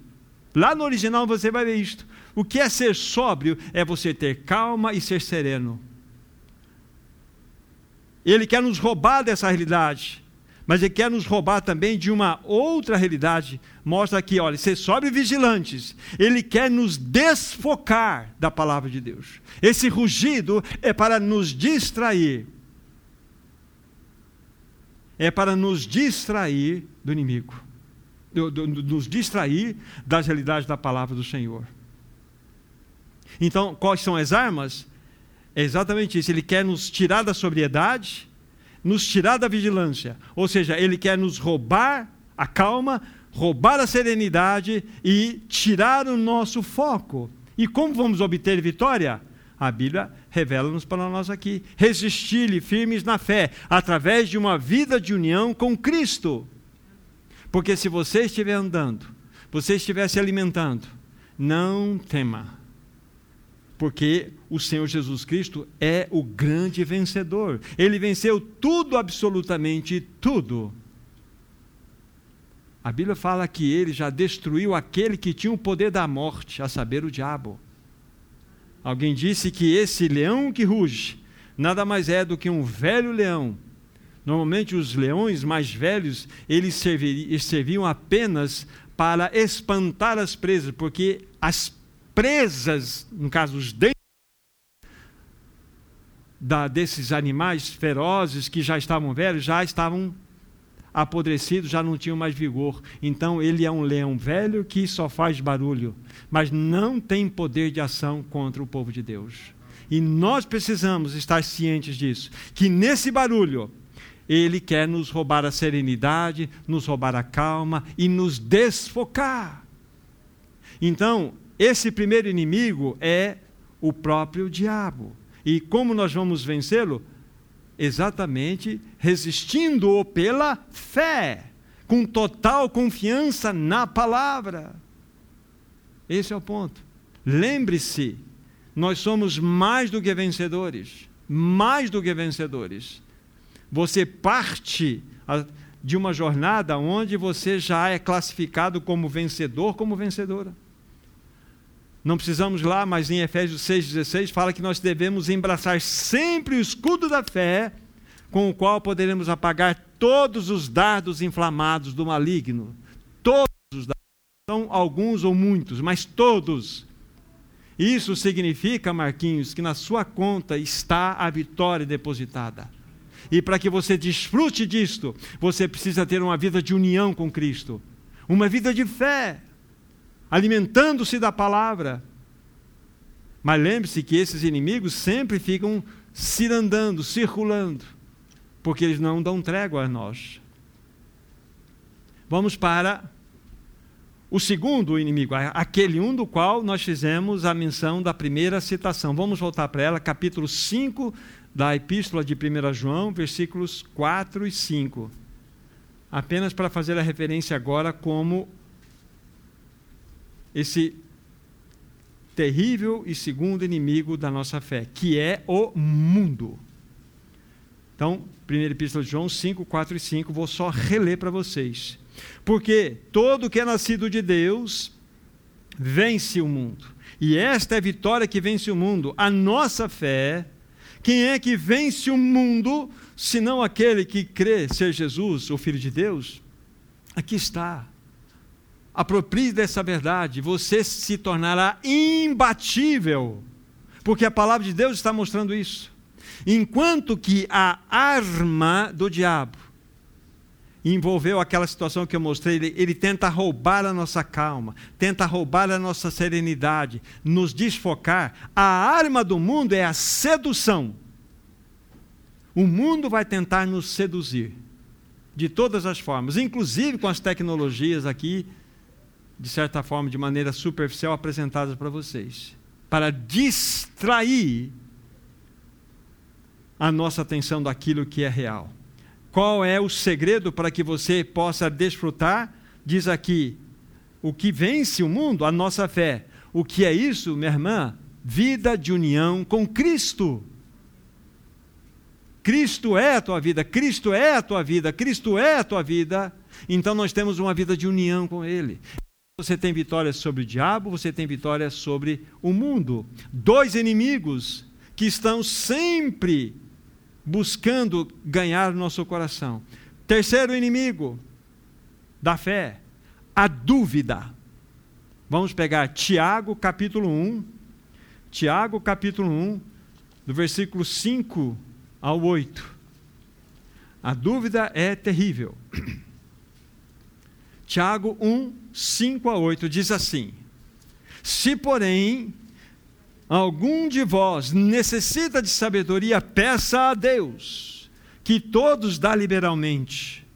Lá no original você vai ver isto. O que é ser sóbrio? É você ter calma e ser sereno. Ele quer nos roubar dessa realidade, mas ele quer nos roubar também de uma outra realidade. Mostra aqui, olha, ser sobre vigilantes. Ele quer nos desfocar da palavra de Deus. Esse rugido é para nos distrair. É para nos distrair do inimigo. Do, do, nos distrair das realidades da palavra do Senhor. Então, quais são as armas? É exatamente isso. Ele quer nos tirar da sobriedade, nos tirar da vigilância. Ou seja, ele quer nos roubar a calma, roubar a serenidade e tirar o nosso foco. E como vamos obter vitória? A Bíblia revela-nos para nós aqui. Resistir-lhe firmes na fé, através de uma vida de união com Cristo. Porque se você estiver andando, você estiver se alimentando, não tema. Porque o Senhor Jesus Cristo é o grande vencedor. Ele venceu tudo, absolutamente tudo. A Bíblia fala que ele já destruiu aquele que tinha o poder da morte, a saber, o diabo. Alguém disse que esse leão que ruge nada mais é do que um velho leão. Normalmente os leões mais velhos, eles serviam apenas para espantar as presas, porque as presas, no caso os dentes da, desses animais ferozes que já estavam velhos, já estavam apodrecidos, já não tinham mais vigor. Então ele é um leão velho que só faz barulho, mas não tem poder de ação contra o povo de Deus. E nós precisamos estar cientes disso, que nesse barulho ele quer nos roubar a serenidade, nos roubar a calma e nos desfocar. Então, esse primeiro inimigo é o próprio diabo. E como nós vamos vencê-lo? exatamente resistindo-o pela fé, com total confiança na palavra. Esse é o ponto. Lembre-se, nós somos mais do que vencedores, mais do que vencedores. Você parte de uma jornada onde você já é classificado como vencedor, como vencedora. Não precisamos lá, mas em Efésios 6,16 fala que nós devemos embraçar sempre o escudo da fé, com o qual poderemos apagar todos os dardos inflamados do maligno. Todos os dardos. São alguns ou muitos, mas todos. Isso significa, Marquinhos, que na sua conta está a vitória depositada. E para que você desfrute disto, você precisa ter uma vida de união com Cristo, uma vida de fé alimentando-se da palavra. Mas lembre-se que esses inimigos sempre ficam cirandando, circulando, porque eles não dão trégua a nós. Vamos para o segundo inimigo, aquele um do qual nós fizemos a menção da primeira citação. Vamos voltar para ela, capítulo 5 da Epístola de 1 João, versículos 4 e 5. Apenas para fazer a referência agora como esse terrível e segundo inimigo da nossa fé, que é o mundo. Então, 1 Epístola de João 5, 4 e 5, vou só reler para vocês. Porque todo que é nascido de Deus vence o mundo. E esta é a vitória que vence o mundo, a nossa fé. Quem é que vence o mundo, senão aquele que crê ser Jesus, o Filho de Deus? Aqui está. Aproprie dessa verdade, você se tornará imbatível, porque a palavra de Deus está mostrando isso. Enquanto que a arma do diabo envolveu aquela situação que eu mostrei, ele, ele, tenta roubar a nossa calma, tenta roubar a nossa serenidade, nos desfocar. A arma do mundo é a sedução. O mundo vai tentar nos seduzir de todas as formas, inclusive com as tecnologias aqui de certa forma, de maneira superficial, apresentadas para vocês, para distrair a nossa atenção daquilo que é real. Qual é o segredo para que você possa desfrutar? Diz aqui: o que vence o mundo, a nossa fé. O que é isso, minha irmã? Vida de união com Cristo. Cristo é a tua vida, Cristo é a tua vida, Cristo é a tua vida. Então nós temos uma vida de união com Ele. Você tem vitória sobre o diabo, você tem vitória sobre o mundo. Dois inimigos que estão sempre buscando ganhar o nosso coração. Terceiro inimigo da fé, a dúvida. Vamos pegar Tiago capítulo 1. Tiago capítulo 1, do versículo 5 ao 8. A dúvida é terrível. Tiago 1, 5 a 8 diz assim: Se, porém, algum de vós necessita de sabedoria, peça a Deus, que todos dá liberalmente,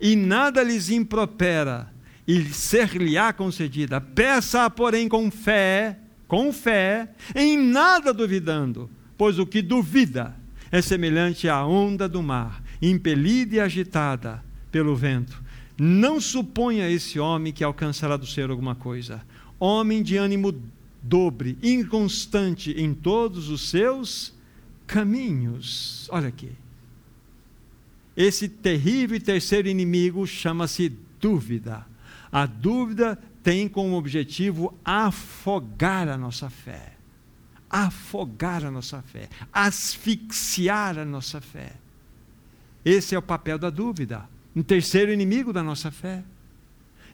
e nada lhes impropera, e ser-lhe-á concedida. Peça, porém, com fé, com fé, em nada duvidando, pois o que duvida é semelhante à onda do mar, impelida e agitada pelo vento. Não suponha esse homem que alcançará do Senhor alguma coisa. Homem de ânimo dobre, inconstante em todos os seus caminhos. Olha aqui. Esse terrível terceiro inimigo chama-se dúvida. A dúvida tem como objetivo afogar a nossa fé. Afogar a nossa fé, asfixiar a nossa fé. Esse é o papel da dúvida, um terceiro inimigo da nossa fé.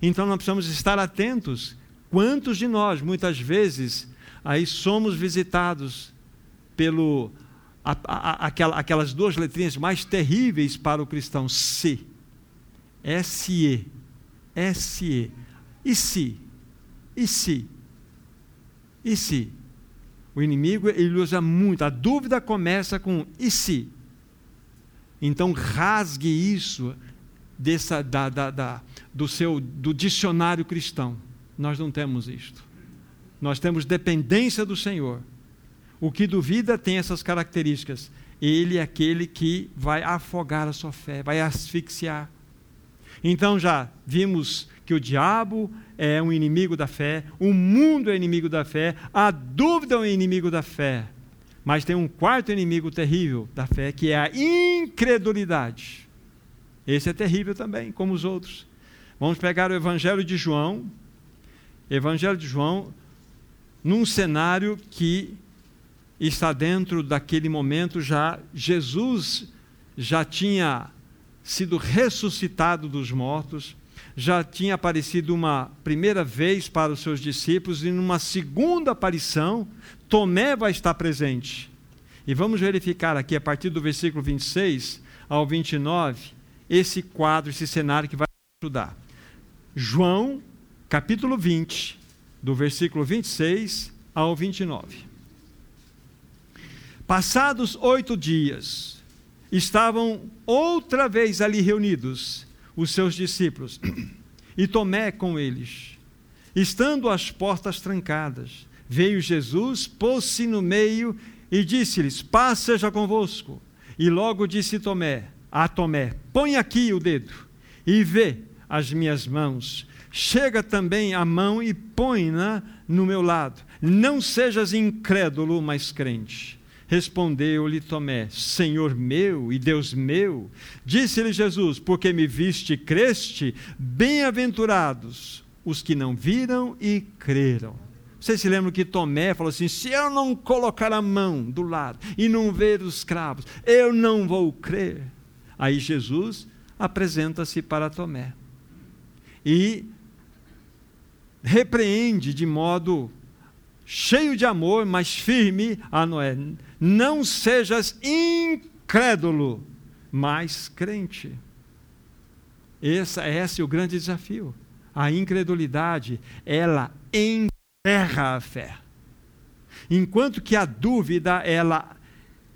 Então nós precisamos estar atentos. Quantos de nós, muitas vezes, aí somos visitados pelo a, a, aquela, aquelas duas letrinhas mais terríveis para o cristão, se. S-E. S-E. E se? E se? E se? O inimigo ele usa muito. A dúvida começa com e se? Então rasgue isso dessa, da, da, da, do seu do dicionário cristão. Nós não temos isto. Nós temos dependência do Senhor. O que duvida tem essas características. Ele é aquele que vai afogar a sua fé, vai asfixiar. Então já vimos que o diabo é um inimigo da fé, o mundo é inimigo da fé, a dúvida é um inimigo da fé. Mas tem um quarto inimigo terrível da fé, que é a incredulidade. Esse é terrível também, como os outros. Vamos pegar o Evangelho de João. Evangelho de João, num cenário que está dentro daquele momento já Jesus já tinha sido ressuscitado dos mortos, já tinha aparecido uma primeira vez para os seus discípulos e numa segunda aparição Tomé vai estar presente. E vamos verificar aqui a partir do versículo 26 ao 29 esse quadro, esse cenário que vai ajudar. João, capítulo 20, do versículo 26 ao 29. Passados oito dias, estavam outra vez ali reunidos os seus discípulos e Tomé com eles. Estando as portas trancadas, veio Jesus, pôs-se no meio e disse-lhes: Paz seja convosco. E logo disse Tomé, a Tomé: Põe aqui o dedo e vê as minhas mãos. Chega também a mão e põe-na no meu lado. Não sejas incrédulo, mas crente. Respondeu-lhe Tomé: Senhor meu e Deus meu. Disse-lhe Jesus: Porque me viste e creste, bem-aventurados os que não viram e creram. Vocês se lembram que Tomé falou assim: se eu não colocar a mão do lado e não ver os cravos, eu não vou crer. Aí Jesus apresenta-se para Tomé e repreende de modo cheio de amor, mas firme a Noé: não sejas incrédulo, mas crente. Esse, esse é o grande desafio. A incredulidade, ela enterra a fé. Enquanto que a dúvida, ela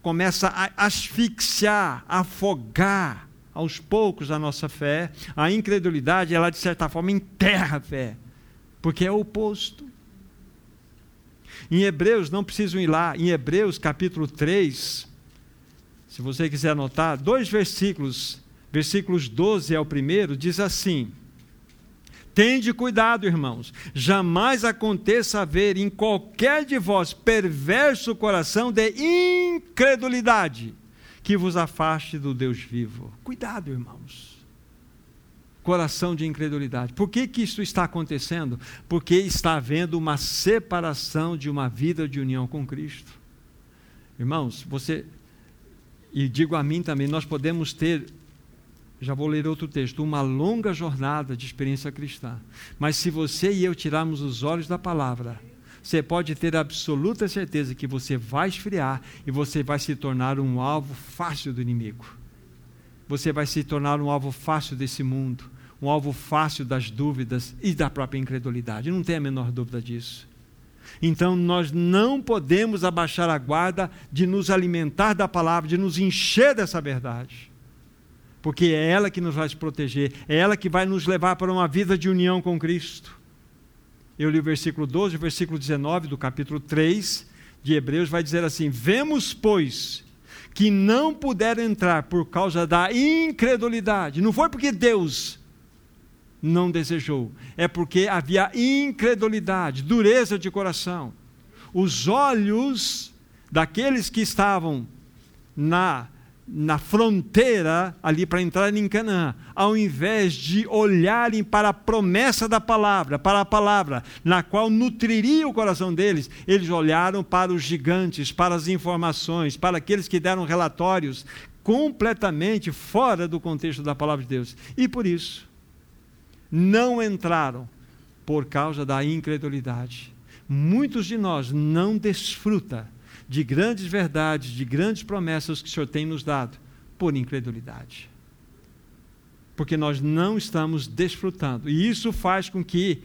começa a asfixiar, afogar aos poucos a nossa fé, a incredulidade, ela de certa forma enterra a fé, porque é o oposto. Em Hebreus, não precisam ir lá, em Hebreus capítulo 3, se você quiser anotar, dois versículos, versículos 12 é o primeiro, diz assim: Tende cuidado, irmãos, jamais aconteça haver em qualquer de vós perverso coração de incredulidade que vos afaste do Deus vivo. Cuidado, irmãos coração de incredulidade. Por que, que isso está acontecendo? Porque está havendo uma separação de uma vida de união com Cristo. Irmãos, você, e digo a mim também, nós podemos ter, já vou ler outro texto, uma longa jornada de experiência cristã. Mas se você e eu tirarmos os olhos da palavra, você pode ter absoluta certeza que você vai esfriar e você vai se tornar um alvo fácil do inimigo você vai se tornar um alvo fácil desse mundo, um alvo fácil das dúvidas e da própria incredulidade. Não tem a menor dúvida disso. Então nós não podemos abaixar a guarda de nos alimentar da palavra, de nos encher dessa verdade. Porque é ela que nos vai proteger, é ela que vai nos levar para uma vida de união com Cristo. Eu li o versículo 12, o versículo 19 do capítulo 3 de Hebreus vai dizer assim: Vemos, pois, que não puderam entrar por causa da incredulidade. Não foi porque Deus não desejou, é porque havia incredulidade, dureza de coração. Os olhos daqueles que estavam na na fronteira ali para entrar em Canaã, ao invés de olharem para a promessa da palavra, para a palavra na qual nutriria o coração deles, eles olharam para os gigantes, para as informações, para aqueles que deram relatórios completamente fora do contexto da palavra de Deus. E por isso não entraram por causa da incredulidade. Muitos de nós não desfrutam de grandes verdades, de grandes promessas que o Senhor tem nos dado, por incredulidade. Porque nós não estamos desfrutando. E isso faz com que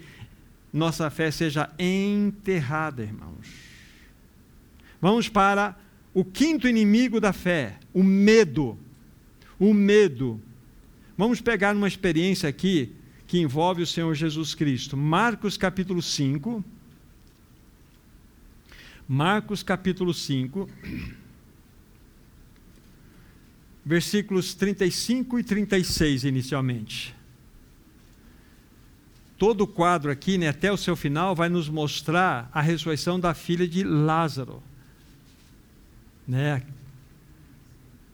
nossa fé seja enterrada, irmãos. Vamos para o quinto inimigo da fé, o medo. O medo. Vamos pegar uma experiência aqui que envolve o Senhor Jesus Cristo. Marcos capítulo 5 Marcos capítulo 5, versículos 35 e 36 inicialmente. Todo o quadro aqui, né, até o seu final, vai nos mostrar a ressurreição da filha de Lázaro. Né?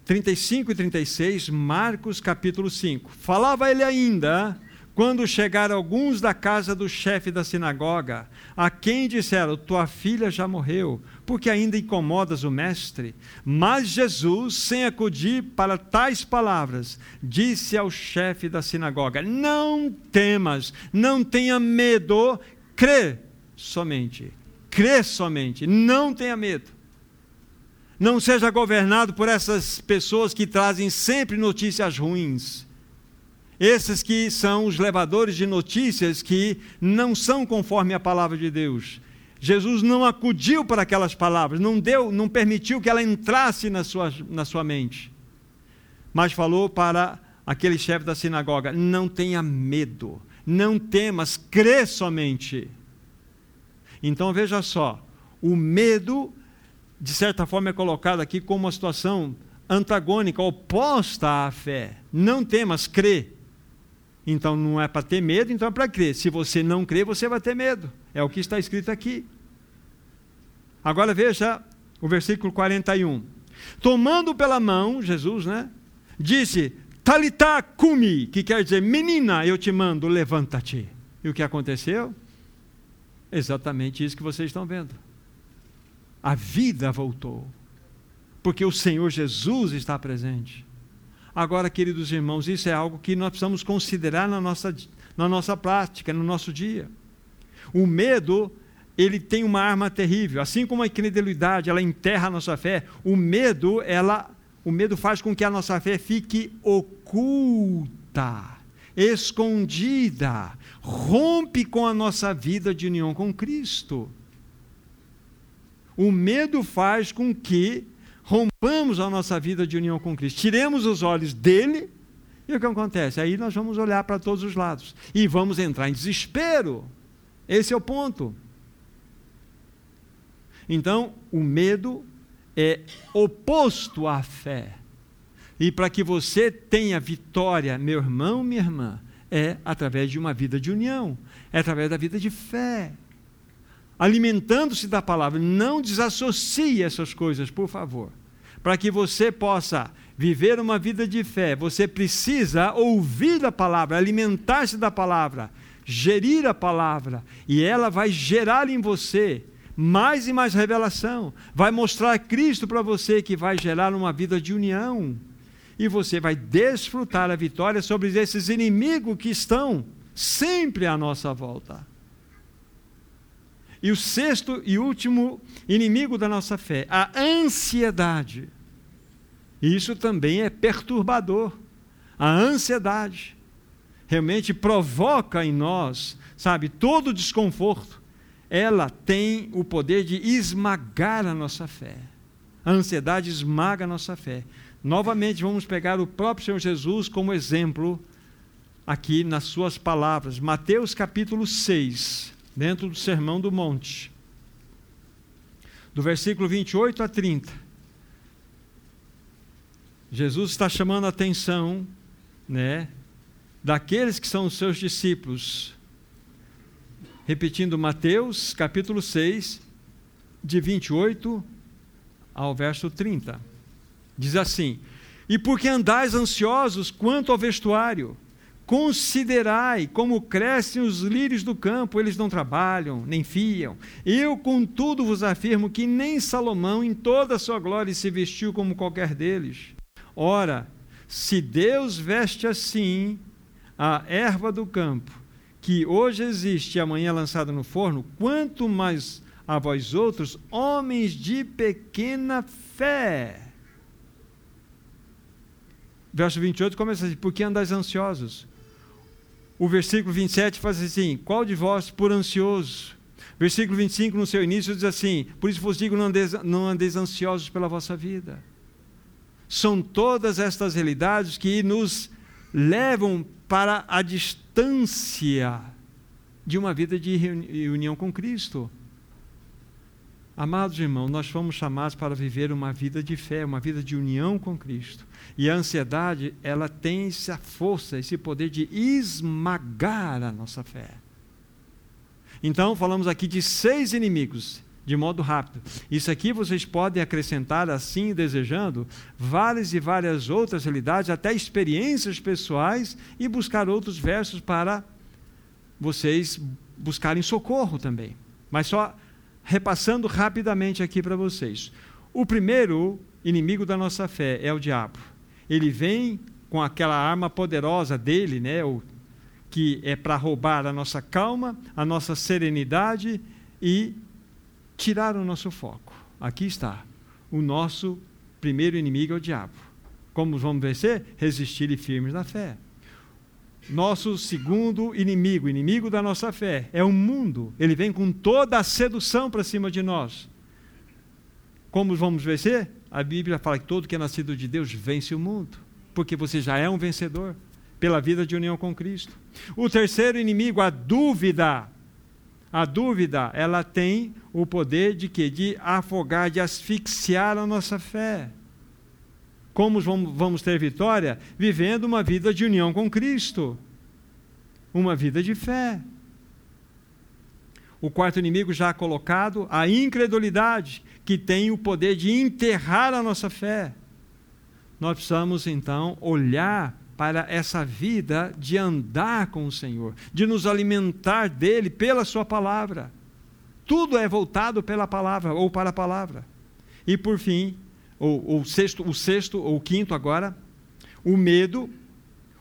35 e 36, Marcos capítulo 5. Falava ele ainda quando chegaram alguns da casa do chefe da sinagoga, a quem disseram: Tua filha já morreu, porque ainda incomodas o mestre. Mas Jesus, sem acudir para tais palavras, disse ao chefe da sinagoga: Não temas, não tenha medo, crê somente. Crê somente, não tenha medo. Não seja governado por essas pessoas que trazem sempre notícias ruins esses que são os levadores de notícias que não são conforme a palavra de Deus. Jesus não acudiu para aquelas palavras, não deu, não permitiu que ela entrasse na sua, na sua mente. Mas falou para aquele chefe da sinagoga: não tenha medo, não temas, crê somente. Então veja só, o medo, de certa forma, é colocado aqui como uma situação antagônica, oposta à fé. Não temas, crê. Então não é para ter medo, então é para crer. Se você não crê, você vai ter medo. É o que está escrito aqui. Agora veja o versículo 41. Tomando pela mão, Jesus, né? Disse: Talitá cumi, que quer dizer, menina, eu te mando, levanta-te. E o que aconteceu? Exatamente isso que vocês estão vendo. A vida voltou. Porque o Senhor Jesus está presente. Agora, queridos irmãos, isso é algo que nós precisamos considerar na nossa, na nossa prática, no nosso dia. O medo, ele tem uma arma terrível. Assim como a incredulidade, ela enterra a nossa fé, o medo, ela, o medo faz com que a nossa fé fique oculta, escondida, rompe com a nossa vida de união com Cristo. O medo faz com que rompamos a nossa vida de união com Cristo, tiremos os olhos dele, e o que acontece? Aí nós vamos olhar para todos os lados e vamos entrar em desespero. Esse é o ponto. Então, o medo é oposto à fé. E para que você tenha vitória, meu irmão, minha irmã, é através de uma vida de união, é através da vida de fé. Alimentando-se da palavra. Não desassocie essas coisas, por favor para que você possa viver uma vida de fé, você precisa ouvir a palavra, alimentar-se da palavra, gerir a palavra, e ela vai gerar em você mais e mais revelação, vai mostrar Cristo para você que vai gerar uma vida de união. E você vai desfrutar a vitória sobre esses inimigos que estão sempre à nossa volta. E o sexto e último inimigo da nossa fé, a ansiedade. Isso também é perturbador. A ansiedade realmente provoca em nós, sabe, todo desconforto. Ela tem o poder de esmagar a nossa fé. A ansiedade esmaga a nossa fé. Novamente, vamos pegar o próprio Senhor Jesus como exemplo aqui nas suas palavras. Mateus capítulo 6. Dentro do Sermão do Monte, do versículo 28 a 30. Jesus está chamando a atenção, né, daqueles que são os seus discípulos. Repetindo Mateus, capítulo 6, de 28 ao verso 30. Diz assim: E porque andais ansiosos quanto ao vestuário, Considerai como crescem os lírios do campo, eles não trabalham, nem fiam. Eu, contudo, vos afirmo que nem Salomão, em toda a sua glória, se vestiu como qualquer deles. Ora, se Deus veste assim a erva do campo, que hoje existe e amanhã é lançada no forno, quanto mais a vós outros, homens de pequena fé. Verso 28 começa assim: Por que andais ansiosos? O versículo 27 faz assim: Qual de vós por ansioso? Versículo 25, no seu início, diz assim: Por isso vos digo, não andeis, não andeis ansiosos pela vossa vida. São todas estas realidades que nos levam para a distância de uma vida de união com Cristo. Amados irmãos, nós fomos chamados para viver uma vida de fé, uma vida de união com Cristo. E a ansiedade, ela tem essa força, esse poder de esmagar a nossa fé. Então, falamos aqui de seis inimigos, de modo rápido. Isso aqui vocês podem acrescentar, assim desejando, várias e várias outras realidades, até experiências pessoais, e buscar outros versos para vocês buscarem socorro também. Mas só repassando rapidamente aqui para vocês. O primeiro inimigo da nossa fé é o diabo. Ele vem com aquela arma poderosa dele, né, o, que é para roubar a nossa calma, a nossa serenidade e tirar o nosso foco. Aqui está. O nosso primeiro inimigo é o diabo. Como vamos vencer? Resistir e firmes na fé. Nosso segundo inimigo, inimigo da nossa fé, é o mundo. Ele vem com toda a sedução para cima de nós. Como vamos vencer? A Bíblia fala que todo que é nascido de Deus vence o mundo, porque você já é um vencedor pela vida de união com Cristo. O terceiro inimigo, a dúvida. A dúvida, ela tem o poder de que de afogar, de asfixiar a nossa fé. Como vamos ter vitória? Vivendo uma vida de união com Cristo, uma vida de fé. O quarto inimigo já colocado, a incredulidade, que tem o poder de enterrar a nossa fé. Nós precisamos então olhar para essa vida de andar com o Senhor, de nos alimentar dele pela Sua palavra. Tudo é voltado pela palavra ou para a palavra. E por fim, ou, o sexto, o sexto ou o quinto agora, o medo.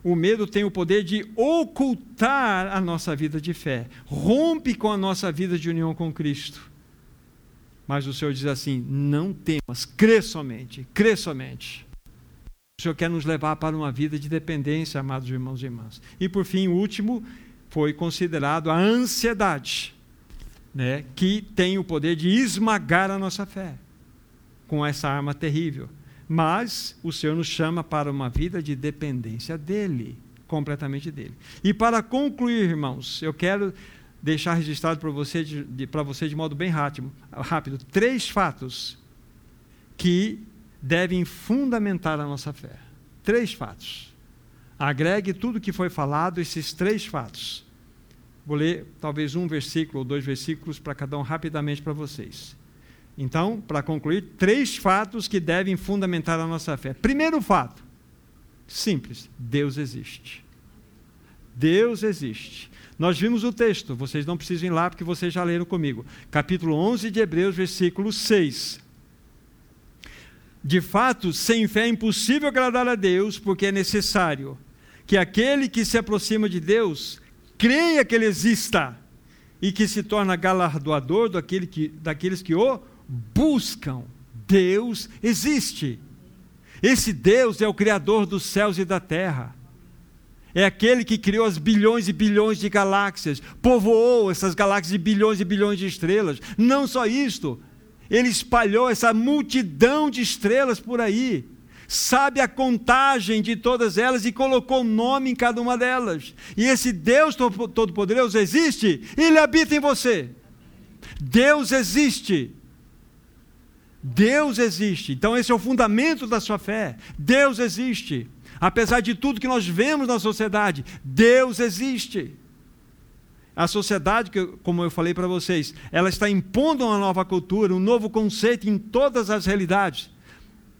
O medo tem o poder de ocultar a nossa vida de fé, rompe com a nossa vida de união com Cristo. Mas o Senhor diz assim: não temas, crê somente, crê somente. O Senhor quer nos levar para uma vida de dependência, amados irmãos e irmãs. E por fim, o último foi considerado a ansiedade, né, que tem o poder de esmagar a nossa fé com essa arma terrível. Mas o Senhor nos chama para uma vida de dependência dEle, completamente dEle. E para concluir, irmãos, eu quero deixar registrado para você, de, de, você de modo bem rápido, rápido três fatos que devem fundamentar a nossa fé. Três fatos. Agregue tudo que foi falado, esses três fatos. Vou ler talvez um versículo ou dois versículos para cada um rapidamente para vocês. Então, para concluir, três fatos que devem fundamentar a nossa fé. Primeiro fato, simples: Deus existe. Deus existe. Nós vimos o texto, vocês não precisam ir lá porque vocês já leram comigo. Capítulo 11 de Hebreus, versículo 6. De fato, sem fé é impossível agradar a Deus, porque é necessário que aquele que se aproxima de Deus creia que Ele exista e que se torna galardoador daquele que, daqueles que o buscam. Deus existe. Esse Deus é o Criador dos céus e da terra. É aquele que criou as bilhões e bilhões de galáxias, povoou essas galáxias de bilhões e bilhões de estrelas. Não só isto, ele espalhou essa multidão de estrelas por aí. sabe a contagem de todas elas e colocou nome em cada uma delas. E esse Deus Todo-Poderoso existe, ele habita em você. Deus existe. Deus existe. Então, esse é o fundamento da sua fé. Deus existe. Apesar de tudo que nós vemos na sociedade, Deus existe. A sociedade, como eu falei para vocês, ela está impondo uma nova cultura, um novo conceito em todas as realidades.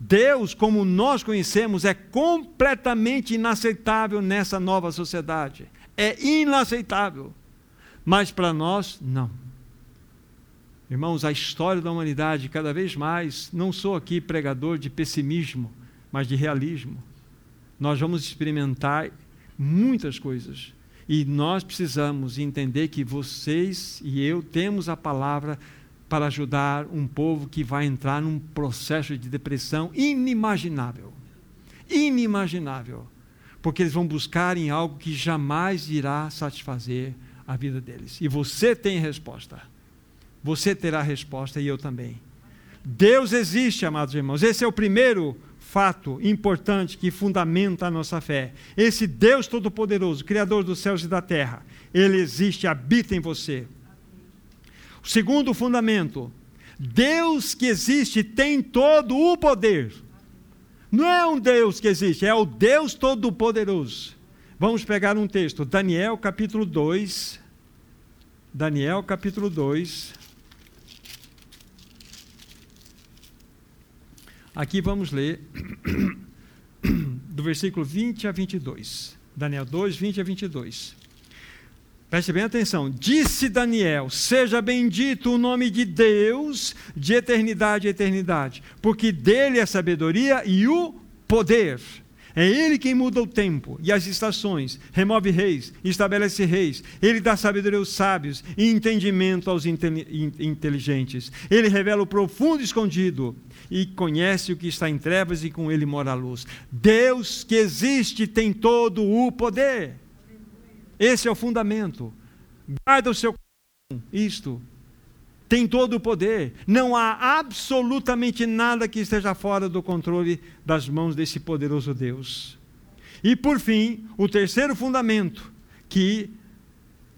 Deus, como nós conhecemos, é completamente inaceitável nessa nova sociedade. É inaceitável. Mas para nós, não. Irmãos, a história da humanidade, cada vez mais, não sou aqui pregador de pessimismo, mas de realismo. Nós vamos experimentar muitas coisas e nós precisamos entender que vocês e eu temos a palavra para ajudar um povo que vai entrar num processo de depressão inimaginável. Inimaginável. Porque eles vão buscar em algo que jamais irá satisfazer a vida deles. E você tem resposta. Você terá resposta e eu também. Deus existe, amados irmãos. Esse é o primeiro fato importante que fundamenta a nossa fé. Esse Deus Todo-Poderoso, Criador dos céus e da terra, ele existe, habita em você. O segundo fundamento, Deus que existe tem todo o poder. Não é um Deus que existe, é o Deus Todo-Poderoso. Vamos pegar um texto, Daniel capítulo 2. Daniel capítulo 2. Aqui vamos ler do versículo 20 a 22. Daniel 2, 20 a 22. Preste bem atenção. Disse Daniel: Seja bendito o nome de Deus de eternidade a eternidade, porque dele é a sabedoria e o poder. É Ele quem muda o tempo e as estações, remove reis, estabelece reis. Ele dá sabedoria aos sábios e entendimento aos inteligentes. Ele revela o profundo escondido e conhece o que está em trevas e com ele mora a luz. Deus que existe tem todo o poder. Esse é o fundamento. Guarda o seu coração, isto tem todo o poder. Não há absolutamente nada que esteja fora do controle das mãos desse poderoso Deus. E por fim, o terceiro fundamento, que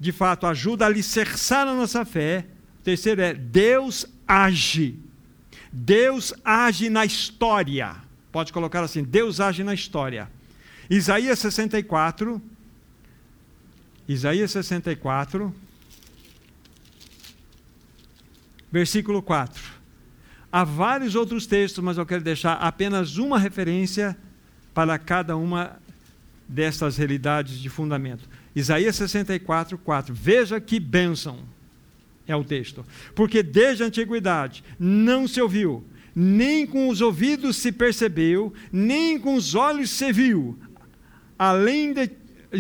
de fato ajuda a alicerçar a nossa fé, o terceiro é Deus age. Deus age na história. Pode colocar assim: Deus age na história. Isaías 64. Isaías 64 versículo 4. Há vários outros textos, mas eu quero deixar apenas uma referência para cada uma destas realidades de fundamento. Isaías 64, 4. Veja que bênção é o texto. Porque desde a antiguidade não se ouviu, nem com os ouvidos se percebeu, nem com os olhos se viu, além de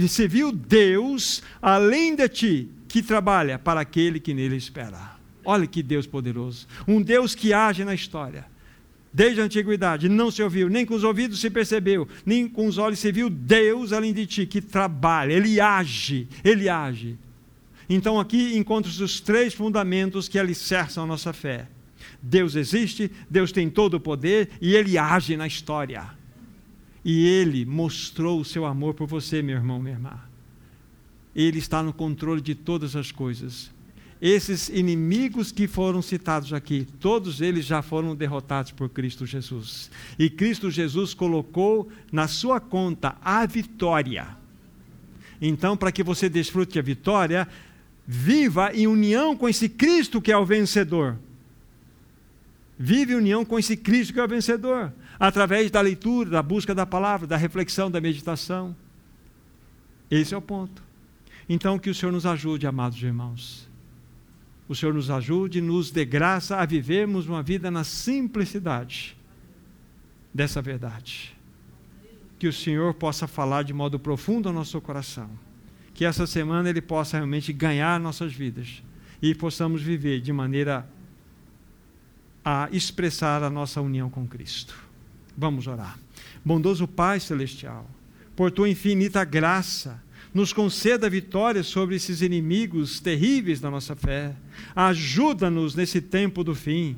se viu Deus além de ti, que trabalha para aquele que nele espera. Olha que Deus poderoso. Um Deus que age na história. Desde a antiguidade, não se ouviu, nem com os ouvidos se percebeu, nem com os olhos se viu Deus além de ti, que trabalha, ele age, ele age. Então aqui encontram-se os três fundamentos que alicerçam a nossa fé. Deus existe, Deus tem todo o poder e ele age na história. E ele mostrou o seu amor por você, meu irmão, minha irmã. Ele está no controle de todas as coisas esses inimigos que foram citados aqui, todos eles já foram derrotados por Cristo Jesus. E Cristo Jesus colocou na sua conta a vitória. Então, para que você desfrute a vitória, viva em união com esse Cristo que é o vencedor. Vive em união com esse Cristo que é o vencedor, através da leitura, da busca da palavra, da reflexão, da meditação. Esse é o ponto. Então, que o Senhor nos ajude, amados irmãos o Senhor nos ajude, nos dê graça a vivermos uma vida na simplicidade dessa verdade. Que o Senhor possa falar de modo profundo ao nosso coração. Que essa semana Ele possa realmente ganhar nossas vidas e possamos viver de maneira a expressar a nossa união com Cristo. Vamos orar. Bondoso Pai Celestial, por tua infinita graça, nos conceda vitória sobre esses inimigos terríveis da nossa fé. Ajuda-nos nesse tempo do fim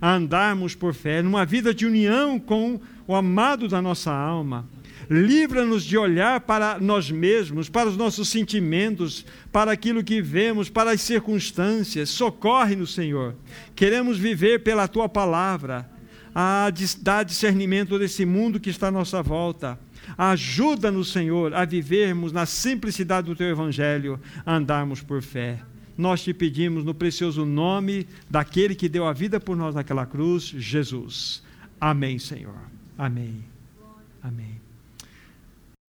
a andarmos por fé, numa vida de união com o amado da nossa alma. Livra-nos de olhar para nós mesmos, para os nossos sentimentos, para aquilo que vemos, para as circunstâncias. Socorre-nos, Senhor. Queremos viver pela tua palavra, a dar discernimento desse mundo que está à nossa volta. Ajuda-nos, Senhor, a vivermos na simplicidade do teu evangelho, a andarmos por fé. Nós te pedimos no precioso nome daquele que deu a vida por nós naquela cruz, Jesus. Amém, Senhor. Amém. Amém.